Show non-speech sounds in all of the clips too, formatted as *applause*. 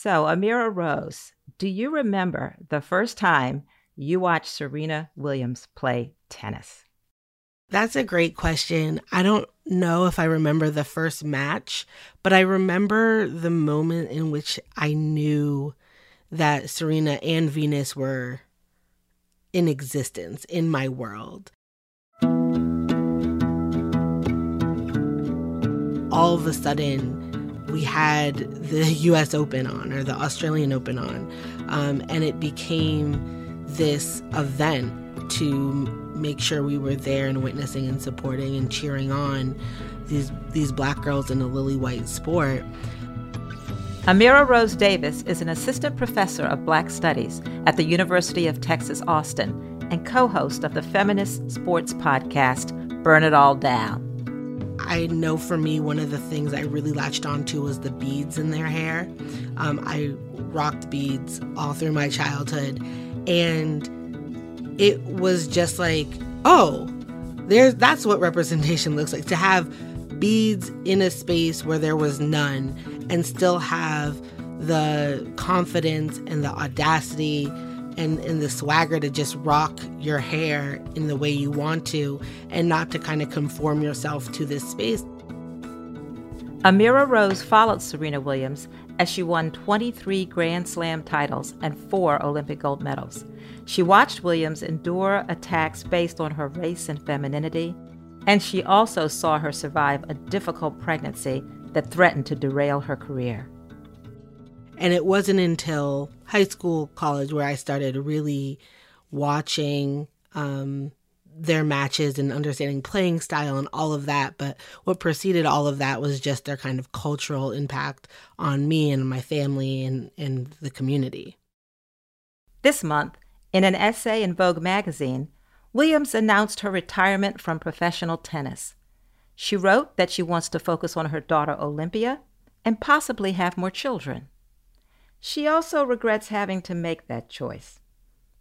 So, Amira Rose, do you remember the first time you watched Serena Williams play tennis? That's a great question. I don't know if I remember the first match, but I remember the moment in which I knew that Serena and Venus were in existence in my world. All of a sudden, we had the *laughs* US Open on or the Australian Open on, um, and it became this event to make sure we were there and witnessing and supporting and cheering on these these black girls in a lily white sport. Amira Rose Davis is an assistant professor of Black Studies at the University of Texas Austin and co host of the feminist sports podcast, Burn It All Down. I know for me, one of the things I really latched onto was the beads in their hair. Um, I rocked beads all through my childhood, and it was just like, oh, there's that's what representation *laughs* looks like to have beads in a space where there was none, and still have the confidence and the audacity and, and the swagger to just rock your hair in the way you want to and not to kind of conform yourself to this space. Amira Rose followed Serena Williams as she won 23 Grand Slam titles and four Olympic gold medals. She watched Williams endure attacks based on her race and femininity, and she also saw her survive a difficult pregnancy that threatened to derail her career. And it wasn't until high school, college, where I started really watching um, their matches and understanding playing style and all of that. But what preceded all of that was just their kind of cultural impact on me and my family and, and the community. This month, in an essay in Vogue magazine, Williams announced her retirement from professional tennis. She wrote that she wants to focus on her daughter Olympia and possibly have more children. She also regrets having to make that choice.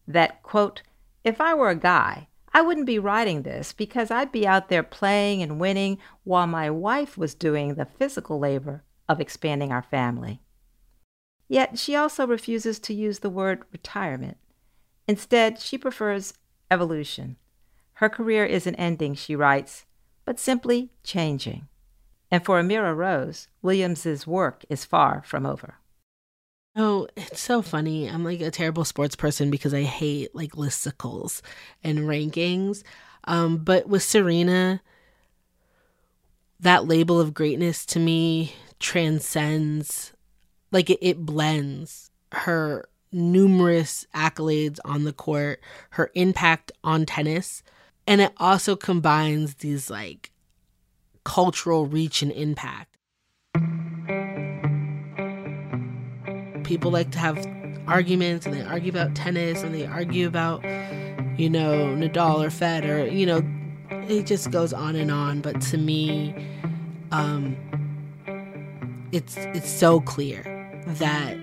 That, quote, if I were a guy, I wouldn't be writing this because I'd be out there playing and winning while my wife was doing the physical labor of expanding our family. Yet she also refuses to use the word retirement. Instead, she prefers evolution. Her career isn't ending, she writes, but simply changing. And for Amira Rose, Williams's work is far from over. Oh, it's so funny. I'm like a terrible sports person because I hate like listicles and rankings. Um, but with Serena, that label of greatness to me transcends, like it, it blends her numerous accolades on the court, her impact on tennis, and it also combines these like cultural reach and impact people like to have arguments and they argue about tennis and they argue about, you know, Nadal or Fed or, you know, it just goes on and on. But to me, um, it's it's so clear that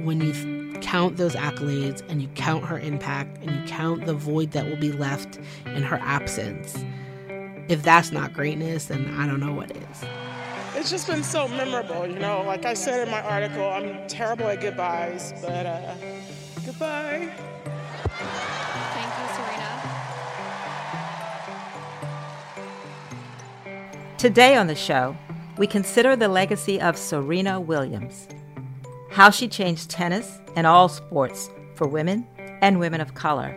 when you count those accolades and you count her impact and you count the void that will be left in her absence, if that's not greatness, then I don't know what is it's just been so memorable, you know. Like I said in my article, I'm terrible at goodbyes, but uh, goodbye. Thank you, Serena. Today on the show, we consider the legacy of Serena Williams, how she changed tennis and all sports for women and women of color,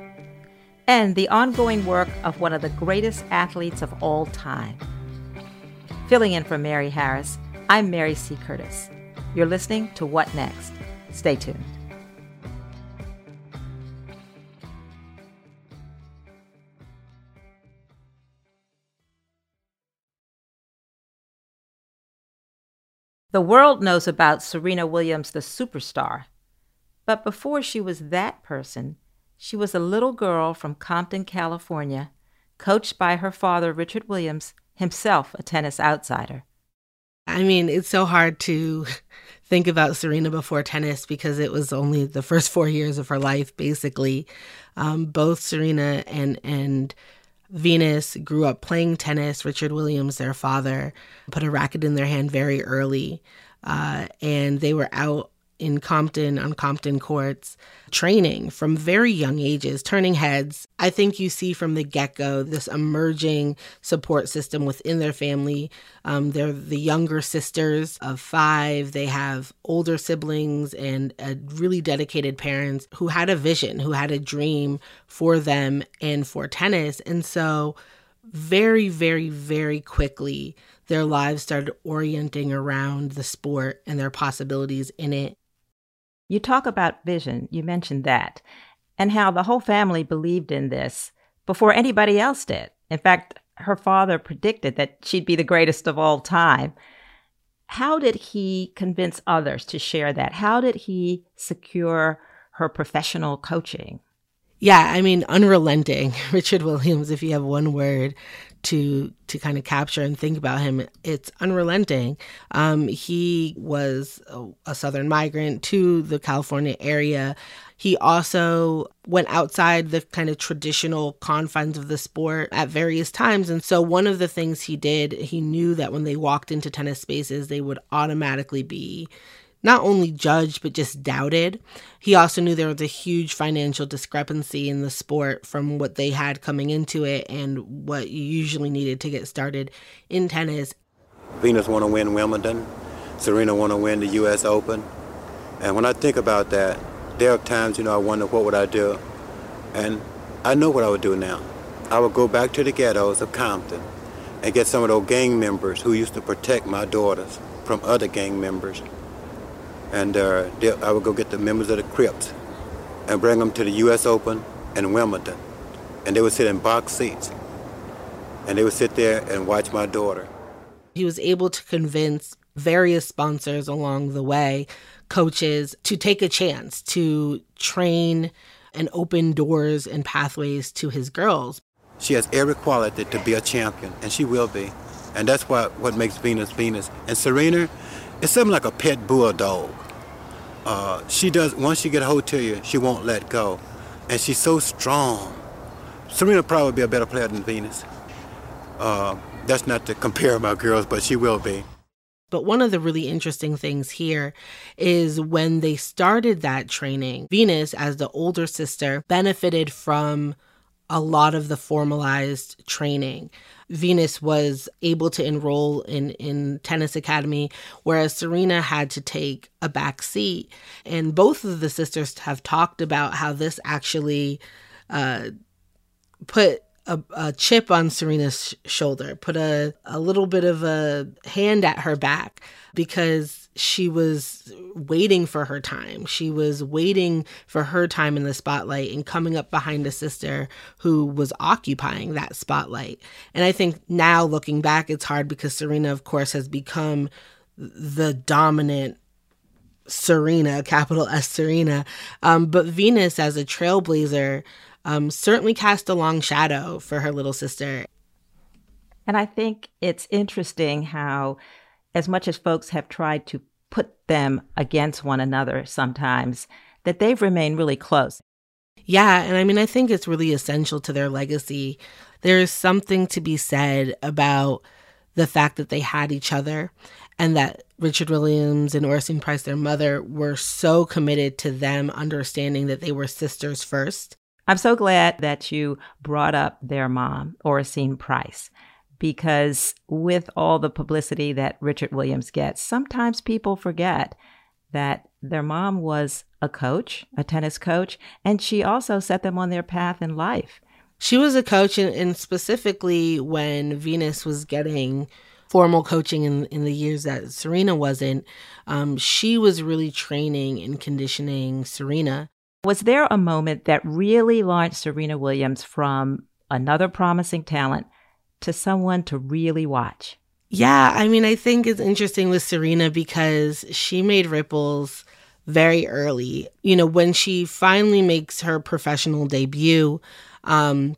and the ongoing work of one of the greatest athletes of all time. Filling in for Mary Harris, I'm Mary C. Curtis. You're listening to What Next? Stay tuned. The world knows about Serena Williams, the superstar. But before she was that person, she was a little girl from Compton, California, coached by her father, Richard Williams, himself a tennis outsider. I mean, it's so hard to *laughs* think about Serena before tennis because it was only the first four years of her life, basically. Um, both Serena and and Venus grew up playing tennis. Richard Williams, their father, put a racket in their hand very early. Uh, and they were out in Compton on Compton courts training from very young ages, turning heads. I think you see from the get go this emerging support system within their family. Um, they're the younger sisters of five, they have older siblings and really dedicated parents who had a vision, who had a dream for them and for tennis. And so, very, very, very quickly, their lives started orienting around the sport and their possibilities in it. You talk about vision, you mentioned that, and how the whole family believed in this before anybody else did. In fact, her father predicted that she'd be the greatest of all time. How did he convince others to share that? How did he secure her professional coaching? Yeah, I mean, unrelenting. *laughs* Richard Williams, if you have one word to to kind of capture and think about him it's unrelenting um, he was a, a southern migrant to the california area he also went outside the kind of traditional confines of the sport at various times. And so, one of the things he did, he knew that when they walked into tennis spaces, they would automatically be not only judged but just doubted. He also knew there was a huge financial discrepancy in the sport from what they had coming into it and what you usually needed to get started in tennis. Venus want to win Wimbledon. Serena want to win the U.S. Open. And when I think about that, there are times, you know, I wonder what would I do. And I know what I would do now. I would go back to the ghettos of Compton and get some of those gang members who used to protect my daughters from other gang members and uh, I would go get the members of the Crips and bring them to the U.S. Open in Wimbledon, and they would sit in box seats, and they would sit there and watch my daughter. He was able to convince various sponsors along the way, coaches, to take a chance to train and open doors and pathways to his girls. She has every quality to be a champion, and she will be. And that's what, what makes Venus Venus. And Serena, it's something like a pet bulldog. Uh, she does, once she get a hold to you, she won't let go. And she's so strong. Serena probably be a better player than Venus. Uh, that's not to compare my girls, but she will be. But one of the really interesting things here is when they started that training, Venus, as the older sister, benefited from a lot of the formalized training. Venus was able to enroll in in tennis academy, whereas Serena had to take a back seat. And both of the sisters have talked about how this actually uh, put a, a, chip on Serena's shoulder, put a, a little bit of a hand at her back because she was waiting for her time. She was waiting for her time in the spotlight and coming up behind a sister who was occupying that spotlight. And I think now looking back, it's hard because Serena, of course, has become the dominant Serena, capital S Serena. Um, but Venus, as a trailblazer, um, certainly cast a long shadow for her little sister. And I think it's interesting how as much as folks have tried to put them against one another sometimes, that they've remained really close. Yeah, and I mean, I think it's really essential to their legacy. There is something to be said about the fact that they had each other and that Richard Williams and Oracene Price, their mother, were so committed to them understanding that they were sisters first. I'm so glad that you brought up their mom, Oracene Price because with all the publicity that Richard Williams gets, sometimes people forget that their mom was a coach, a tennis coach, and she also set them on their path in life. She was a coach, and, and specifically when Venus was getting formal coaching in, in the years that Serena wasn't, um, she was really training and conditioning Serena. Was there a moment that really launched Serena Williams from another promising talent to someone to really watch? Yeah, I mean, I think it's interesting with Serena because she made ripples very early. You know, when she finally makes her professional debut, um,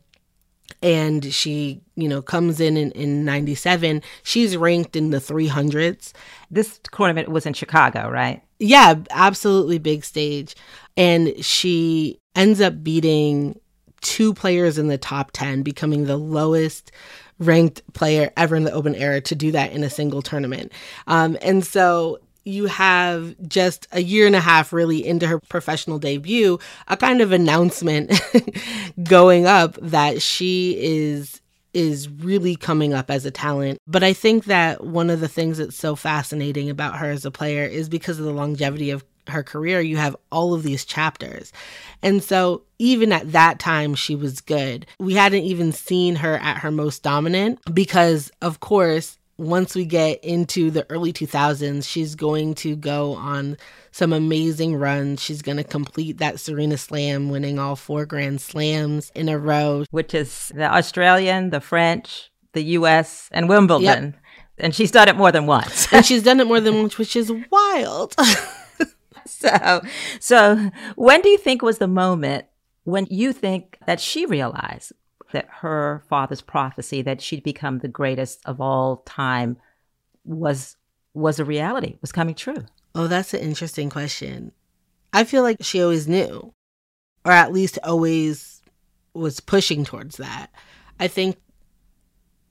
and she, you know, comes in, in in 97, she's ranked in the 300s. This tournament was in Chicago, right? Yeah, absolutely big stage. And she ends up beating two players in the top 10, becoming the lowest ranked player ever in the open era to do that in a single tournament. Um, and so you have just a year and a half really into her professional debut, a kind of announcement *laughs* going up that she is is really coming up as a talent. But I think that one of the things that's so fascinating about her as a player is because of the longevity of her career, you have all of these chapters. And so even at that time, she was good. We hadn't even seen her at her most dominant because, of course, once we get into the early 2000s, she's going to go on some amazing runs. She's going to complete that Serena Slam, winning all four Grand Slams in a row, which is the Australian, the French, the US, and Wimbledon. Yep. And she's done it more than once. and she's done it more than once, which is wild. *laughs* *laughs* so, so when do you think was the moment when you think that she realized that her father's prophecy that she'd become the greatest of all time was was a reality, was coming true? Oh, that's an interesting question. I feel like she always knew, or at least always was pushing towards that. I think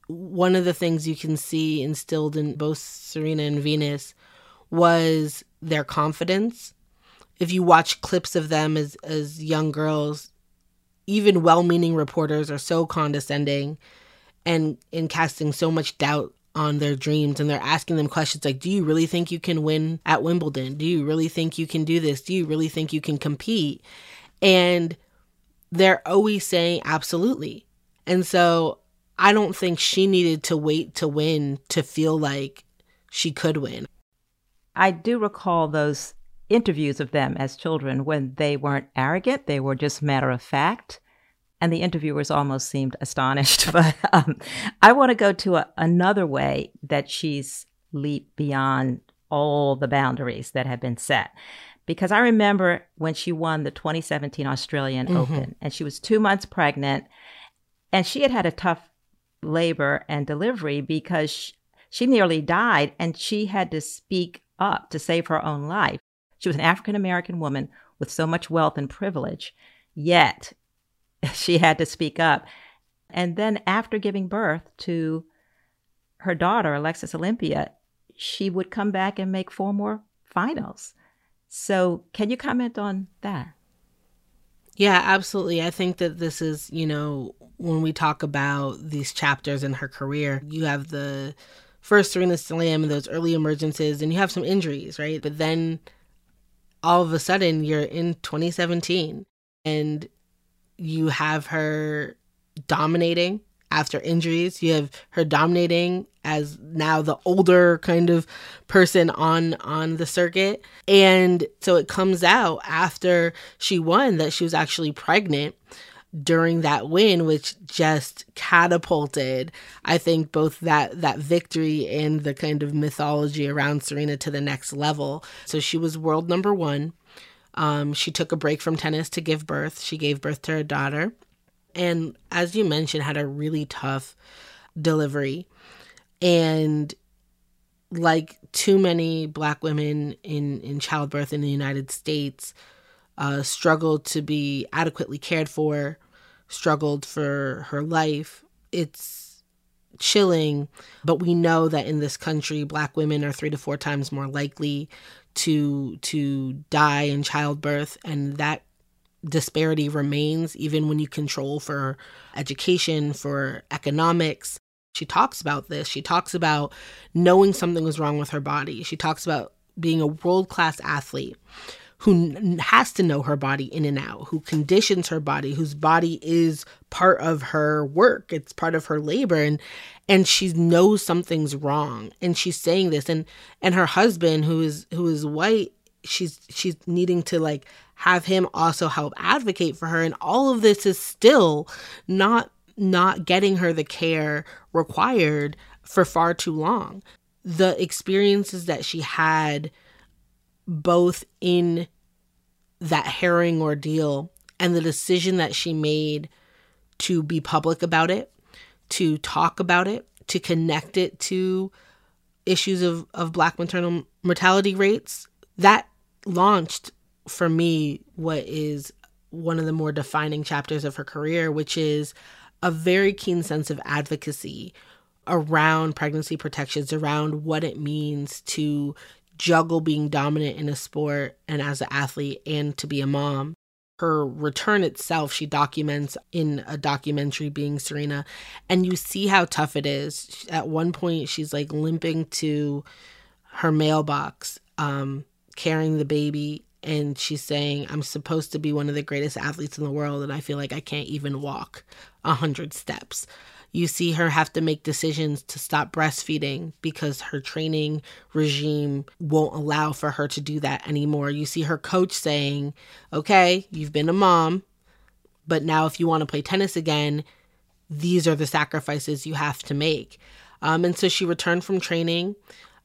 one of the things you can see instilled in both Serena and Venus was their confidence. If you watch clips of them as as young girls, even well-meaning reporters are so condescending and in casting so much doubt on their dreams and they're asking them questions like do you really think you can win at Wimbledon? Do you really think you can do this? Do you really think you can compete? And they're always saying absolutely. And so I don't think she needed to wait to win to feel like she could win. I do recall those interviews of them as children when they weren't arrogant, they were just matter of fact. And the interviewers almost seemed astonished. *laughs* But um, I want to go to a, another way that she's leaped beyond all the boundaries that have been set. Because I remember when she won the 2017 Australian mm-hmm. Open and she was two months pregnant and she had had a tough labor and delivery because she, she nearly died and she had to speak up to save her own life. She was an African American woman with so much wealth and privilege, yet *laughs* she had to speak up. And then after giving birth to her daughter, Alexis Olympia, she would come back and make four more finals. So, can you comment on that? Yeah, absolutely. I think that this is, you know, when we talk about these chapters in her career, you have the first Serena Slam and those early emergences, and you have some injuries, right? But then all of a sudden you're in 2017 and you have her dominating after injuries. You have her dominating as now the older kind of person on on the circuit. And so it comes out after she won that she was actually pregnant during that win which just catapulted i think both that that victory and the kind of mythology around serena to the next level. So she was world number one. Um, she took a break from tennis to give birth. She gave birth to her daughter. And as you mentioned had a really tough delivery. And like too many black women in in childbirth in the united states uh, struggled to be adequately cared for struggled for her life. It's chilling, but we know that in this country black women are 3 to 4 times more likely to to die in childbirth and that disparity remains even when you control for education, for economics. She talks about this. She talks about knowing something was wrong with her body. She talks about being a world class athlete who has to know her body in and out, who conditions her body, whose body is part of her work, it's part of her labor and and she knows something's wrong and she's saying this and and her husband who is who is white, she's she's needing to like have him also help advocate for her and all of this is still not not getting her the care required for far too long. The experiences that she had both in that harrowing ordeal and the decision that she made to be public about it, to talk about it, to connect it to issues of, of black maternal mortality rates, that launched for me what is one of the more defining chapters of her career, which is a very keen sense of advocacy around pregnancy protections, around what it means to juggle being dominant in a sport and as an athlete and to be a mom. Her return itself, she documents in a documentary being Serena, and you see how tough it is. At one point, she's like limping to her mailbox, um, carrying the baby, and she's saying, I'm supposed to be one of the greatest athletes in the world, and I feel like I can't even walk a hundred steps. You see her have to make decisions to stop breastfeeding because her training regime won't allow for her to do that anymore. You see her coach saying, Okay, you've been a mom, but now if you want to play tennis again, these are the sacrifices you have to make. Um, and so she returned from training.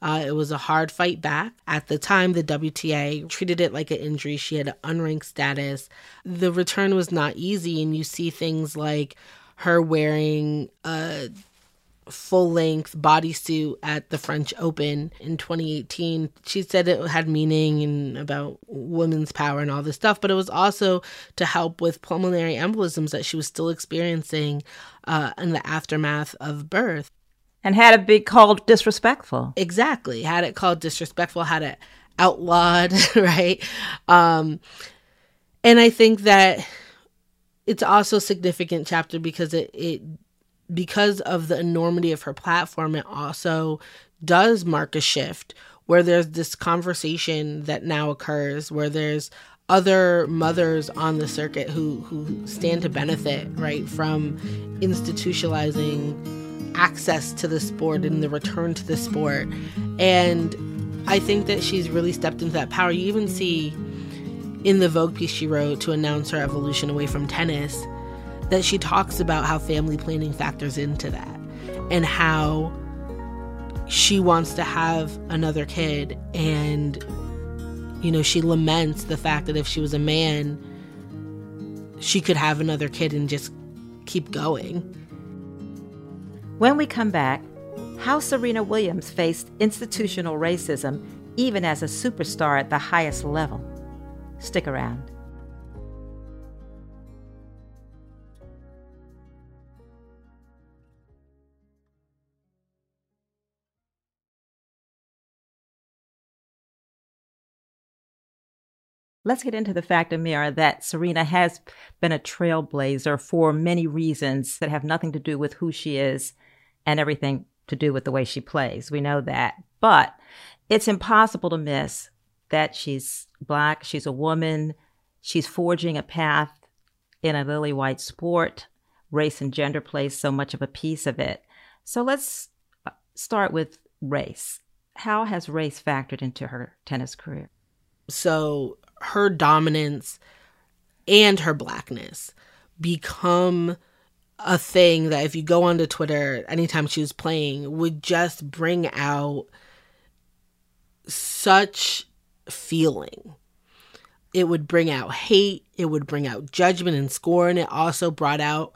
Uh, it was a hard fight back. At the time, the WTA treated it like an injury. She had an unranked status. The return was not easy, and you see things like her wearing a full length bodysuit at the French Open in 2018. She said it had meaning and about women's power and all this stuff, but it was also to help with pulmonary embolisms that she was still experiencing uh, in the aftermath of birth. And had it be called disrespectful. Exactly. Had it called disrespectful, had it outlawed, *laughs* right? Um, and I think that it's also a significant chapter because it, it because of the enormity of her platform it also does mark a shift where there's this conversation that now occurs where there's other mothers on the circuit who who stand to benefit right from institutionalizing access to the sport and the return to the sport. And i think that she's really stepped into that power. You even see in the Vogue piece she wrote to announce her evolution away from tennis that she talks about how family planning factors into that and how she wants to have another kid and you know she laments the fact that if she was a man she could have another kid and just keep going. When we come back how serena williams faced institutional racism even as a superstar at the highest level Stick around. Let's get into the fact, Amira, that Serena has been a trailblazer for many reasons that have nothing to do with who she is and everything to do with the way she plays. We know that. But it's impossible to miss that she's black, she's a woman, she's forging a path in a lily white sport. Race and gender plays so much of a piece of it. So let's uh, start with race. How has race factored into her tennis career? So her dominance and her blackness become a thing that if you go onto Twitter anytime she was playing would just bring out such feeling. It would bring out hate, it would bring out judgment and scorn. It also brought out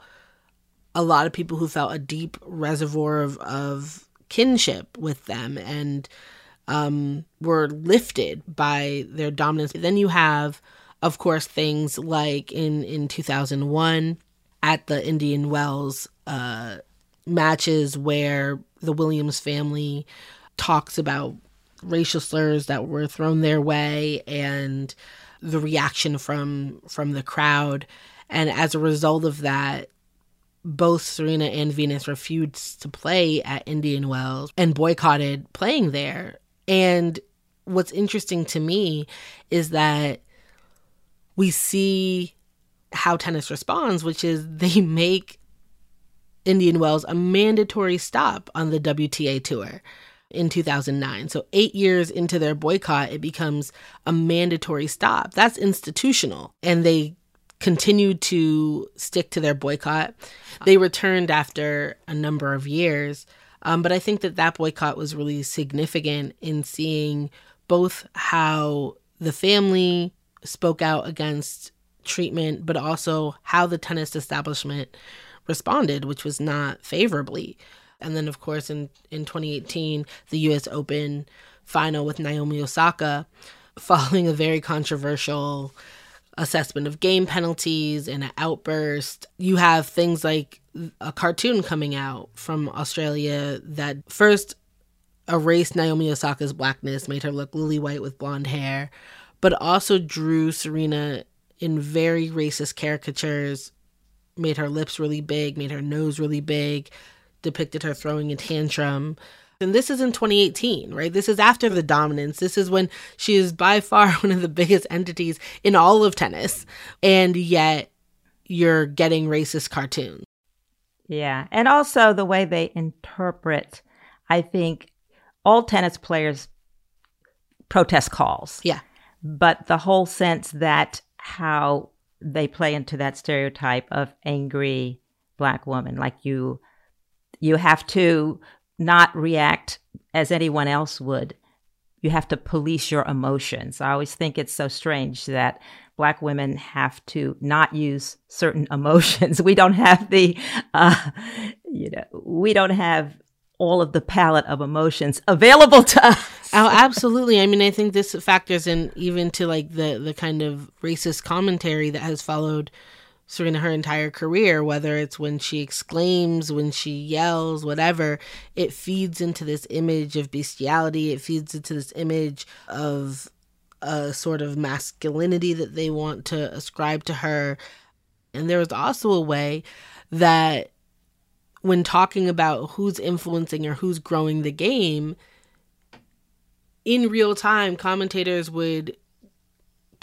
a lot of people who felt a deep reservoir of, of kinship with them and um, were lifted by their dominance. Then you have, of course, things like in, in 2001 at the Indian Wells uh, matches where the Williams family talks about racial slurs that were thrown their way and the reaction from from the crowd and as a result of that both Serena and Venus refused to play at Indian Wells and boycotted playing there. And what's interesting to me is that we see how tennis responds, which is they *laughs* make Indian Wells a mandatory stop on the WTA tour in 2009. So, eight years into their boycott, it becomes a mandatory stop. That's institutional. And they continued to stick to their boycott. They returned after a number of years. Um, but I think that that boycott was really significant in seeing both how the family spoke out against treatment, but also how the tennis establishment responded, which was not favorably. And then, of course, in, in 2018, the US Open final with Naomi Osaka, following a very controversial assessment of game penalties and an outburst. You have things like a cartoon coming out from Australia that first erased Naomi Osaka's blackness, made her look lily white with blonde hair, but also drew Serena in very racist caricatures, made her lips really big, made her nose really big, depicted her throwing a tantrum. And this is in 2018, right? This is after the dominance. This is when she is by far *laughs* one of the biggest entities in all of tennis. And yet you're getting racist cartoons. Yeah. And also the way they interpret, I think all tennis players protest calls. Yeah. But the whole sense that how they play into that stereotype of angry black woman, like you you have to not react as anyone else would. You have to police your emotions. I always think it's so strange that black women have to not use certain *laughs* emotions. We don't have the, uh, you know, we don't have all of the palette of emotions available to us. *laughs* oh, absolutely. I mean, I think this factors in even to like the the kind of racist commentary that has followed Serena her entire career, whether it's when she exclaims, when she yells, whatever, it feeds into this image of bestiality. It feeds into this image of a sort of masculinity that they want to ascribe to her. And there was also a way that when talking about who's influencing or who's growing the game, in real time, commentators would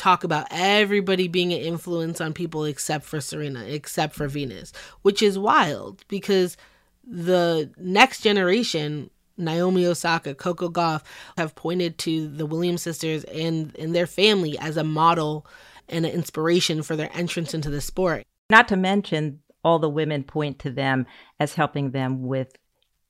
talk about everybody being an influence on people except for Serena, except for Venus, which is wild because the next generation, Naomi Osaka, Coco Gauff, have pointed to the Williams sisters and, and their family as a model and an inspiration for their entrance into the sport. Not to mention, all the women point to them as helping them with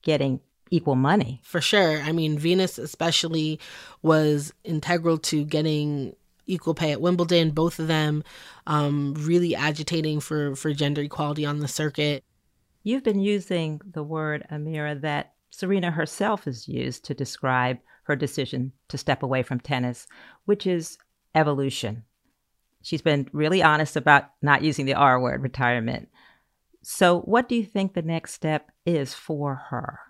getting equal money. For sure. I mean, Venus especially was integral to getting equal pay at Wimbledon. Both of them um, really agitating for for gender equality on the circuit. You've been using the word Amira that Serena herself has used to describe her decision to step away from tennis, which is evolution. She's been really honest about not using the R word, retirement. So, what do you think the next step is for her?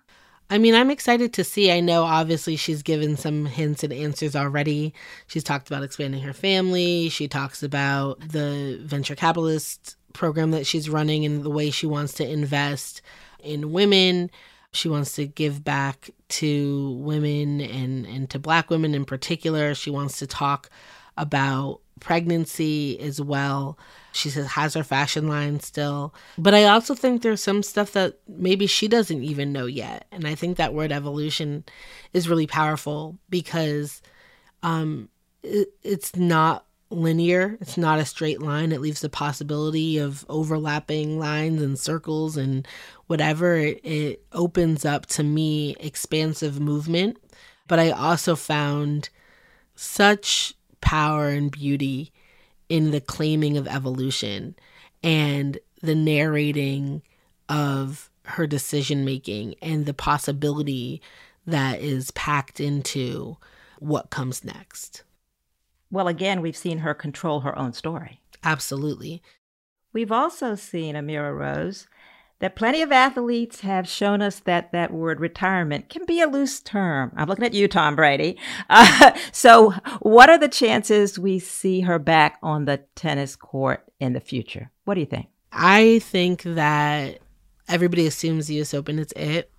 I mean, I'm excited to see. I know obviously she's given some hints and answers already. She's talked about expanding her family. She talks about the venture capitalist program that she's running and the way she wants to invest in women. She wants to give back to women and, and to black women in particular. She wants to talk about pregnancy as well. She says has her fashion line still. But I also think there's some stuff that maybe she doesn't even know yet. And I think that word evolution is really powerful because um, it, it's not linear, it's not a straight line. It leaves the possibility of overlapping lines and circles and whatever. It, it opens up to me expansive movement. But I also found such power and beauty in the claiming of evolution and the narrating of her decision making and the possibility that is packed into what comes next. Well, again, we've seen her control her own story. Absolutely. We've also seen Amira Rose that plenty of athletes have shown us that that word retirement can be a loose term. I'm looking at you, Tom Brady. *laughs* Uh, so, what are the chances we see her back on the tennis court in the future? What do you think? I think that everybody assumes the US Open is it.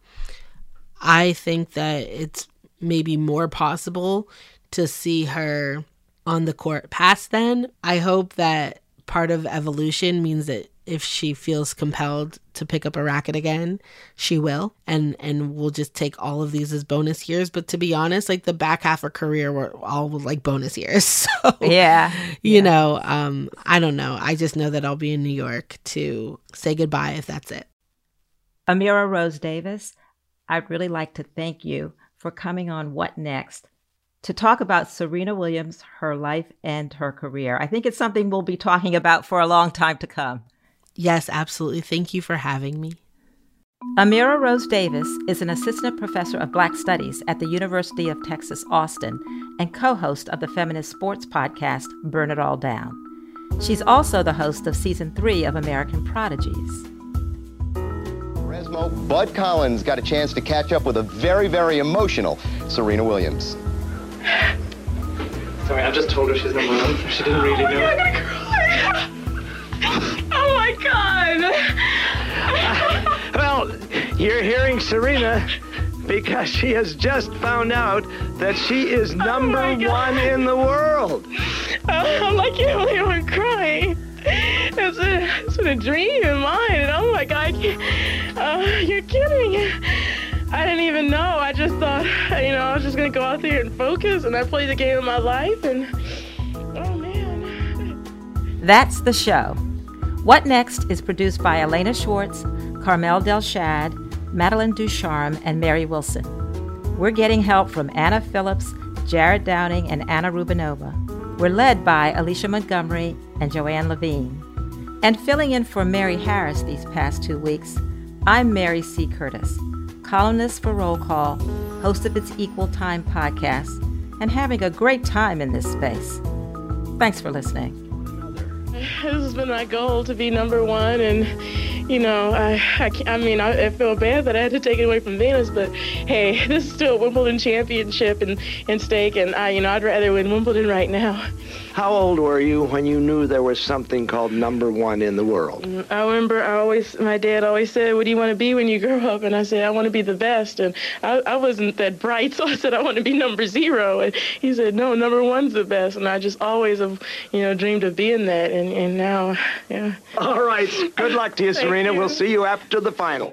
I think that it's maybe more possible to see her on the court past then. I hope that part of evolution means that if she feels compelled to pick up a racket again, she will. And and we'll just take all of these as bonus years. But to be honest, like the back half of career were all like bonus years. *laughs* So Yeah. You yeah. know, um, I don't know. I just know that I'll be in New York to say goodbye if that's it. Amira Rose Davis, I'd really like to thank you for coming on What Next to talk about Serena Williams, her life, and her career. I think it's something we'll be talking about for a long time to come. Yes, absolutely. Thank you for having me. Amira Rose Davis is an assistant professor of Black Studies at the University of Texas, Austin, and co host of the feminist sports podcast, Burn It All Down. She's also the host of season three of American Prodigies. Resmo, Bud Collins got a chance to catch up with a very, very emotional Serena Williams. Sorry, I just told her she's number one. She didn't really oh know. God, I'm gonna cry. Oh my God. Well, you're hearing Serena because she has just found out that she is number Oh my God. one in the world. Oh, I'm like, you only I'm crying. It's, a, it's been a dream in mine. And oh my God, I can't- uh, you're kidding. I didn't even know. I just thought, you know, I was just going to go out there and focus. And I played the game of my life. And oh man. That's the show. What Next is produced by Elena Schwartz, Carmel Delshad, Madeline Ducharme, and Mary Wilson. We're getting help from Anna Phillips, Jared Downing, and Anna Rubinova. We're led by Alicia Montgomery and Joanne Levine. And filling in for Mary Harris these past two weeks, I'm Mary C. Curtis, columnist for Roll Call, host of its Equal Time podcast, and having a great time in this space. Thanks for listening. This has been my goal to be number one, and you know, I, I, can't- I mean, I, I feel bad that I had to take it away from Venus, but hey, *laughs* this is still a Wimbledon championship and in stake, and I, you know, I'd rather win Wimbledon right now. How old were you when you knew there was something called number one in the world? Mm, I remember I always, my dad always said, "What do you want to be when you grow up?" And I said, "I want to be the best." And I, I wasn't that bright, *laughs* so I said, "I want to be number zero." And he said, "No, number one's the best." And I just always have, you know, dreamed of being that. And and now, yeah. All right. Good luck to you, Serena. You. We'll see you after the final.